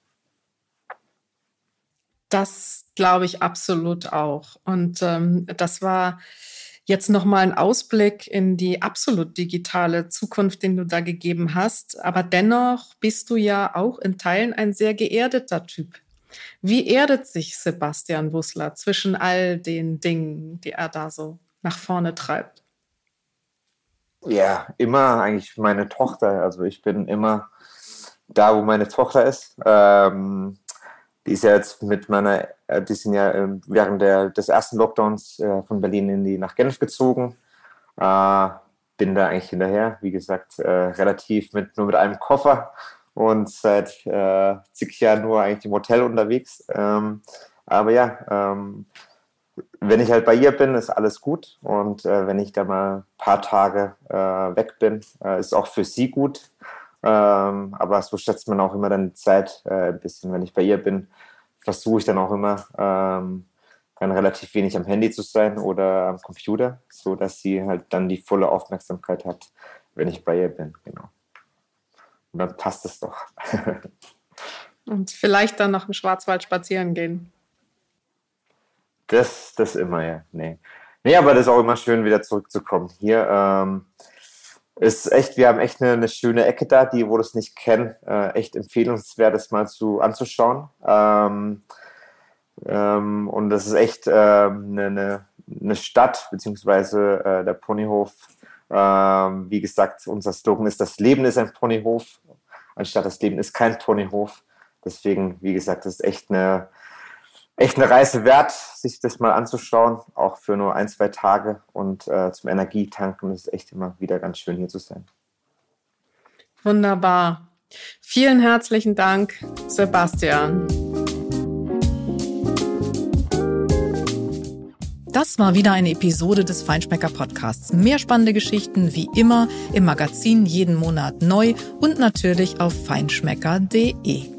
S1: Das glaube ich absolut auch. Und ähm, das war jetzt nochmal ein Ausblick in die absolut digitale Zukunft, den du da gegeben hast. Aber dennoch bist du ja auch in Teilen ein sehr geerdeter Typ. Wie erdet sich Sebastian Wussler zwischen all den Dingen, die er da so nach vorne treibt?
S2: Ja, immer eigentlich meine Tochter. Also ich bin immer da, wo meine Tochter ist. Ähm, die ist ja jetzt mit meiner, äh, die sind ja ähm, während der, des ersten Lockdowns äh, von Berlin in die, nach Genf gezogen. Äh, bin da eigentlich hinterher, wie gesagt, äh, relativ mit, nur mit einem Koffer und seit äh, zig Jahren nur eigentlich im Hotel unterwegs. Ähm, aber ja, ähm, wenn ich halt bei ihr bin, ist alles gut. Und äh, wenn ich da mal ein paar Tage äh, weg bin, äh, ist auch für sie gut. Ähm, aber so schätzt man auch immer dann die Zeit äh, ein bisschen. Wenn ich bei ihr bin, versuche ich dann auch immer ähm, dann relativ wenig am Handy zu sein oder am Computer, so dass sie halt dann die volle Aufmerksamkeit hat, wenn ich bei ihr bin. Genau. Und dann passt es doch. *laughs*
S1: Und vielleicht dann noch im Schwarzwald spazieren gehen.
S2: Das, das immer, ja. Nee. Nee, aber das ist auch immer schön, wieder zurückzukommen. Hier ähm, ist echt, wir haben echt eine, eine, schöne Ecke da, die, wo das nicht kennen, äh, echt empfehlenswert, das mal zu, anzuschauen. Ähm, ähm, und das ist echt ähm, eine, eine, Stadt, beziehungsweise äh, der Ponyhof. Ähm, wie gesagt, unser Slogan ist, das Leben ist ein Ponyhof, anstatt das Leben ist kein Ponyhof. Deswegen, wie gesagt, das ist echt eine, echt eine Reise wert, sich das mal anzuschauen, auch für nur ein, zwei Tage und äh, zum Energietanken ist es echt immer wieder ganz schön hier zu sein.
S1: Wunderbar. Vielen herzlichen Dank, Sebastian. Das war wieder eine Episode des Feinschmecker Podcasts. Mehr spannende Geschichten wie immer im Magazin jeden Monat neu und natürlich auf feinschmecker.de.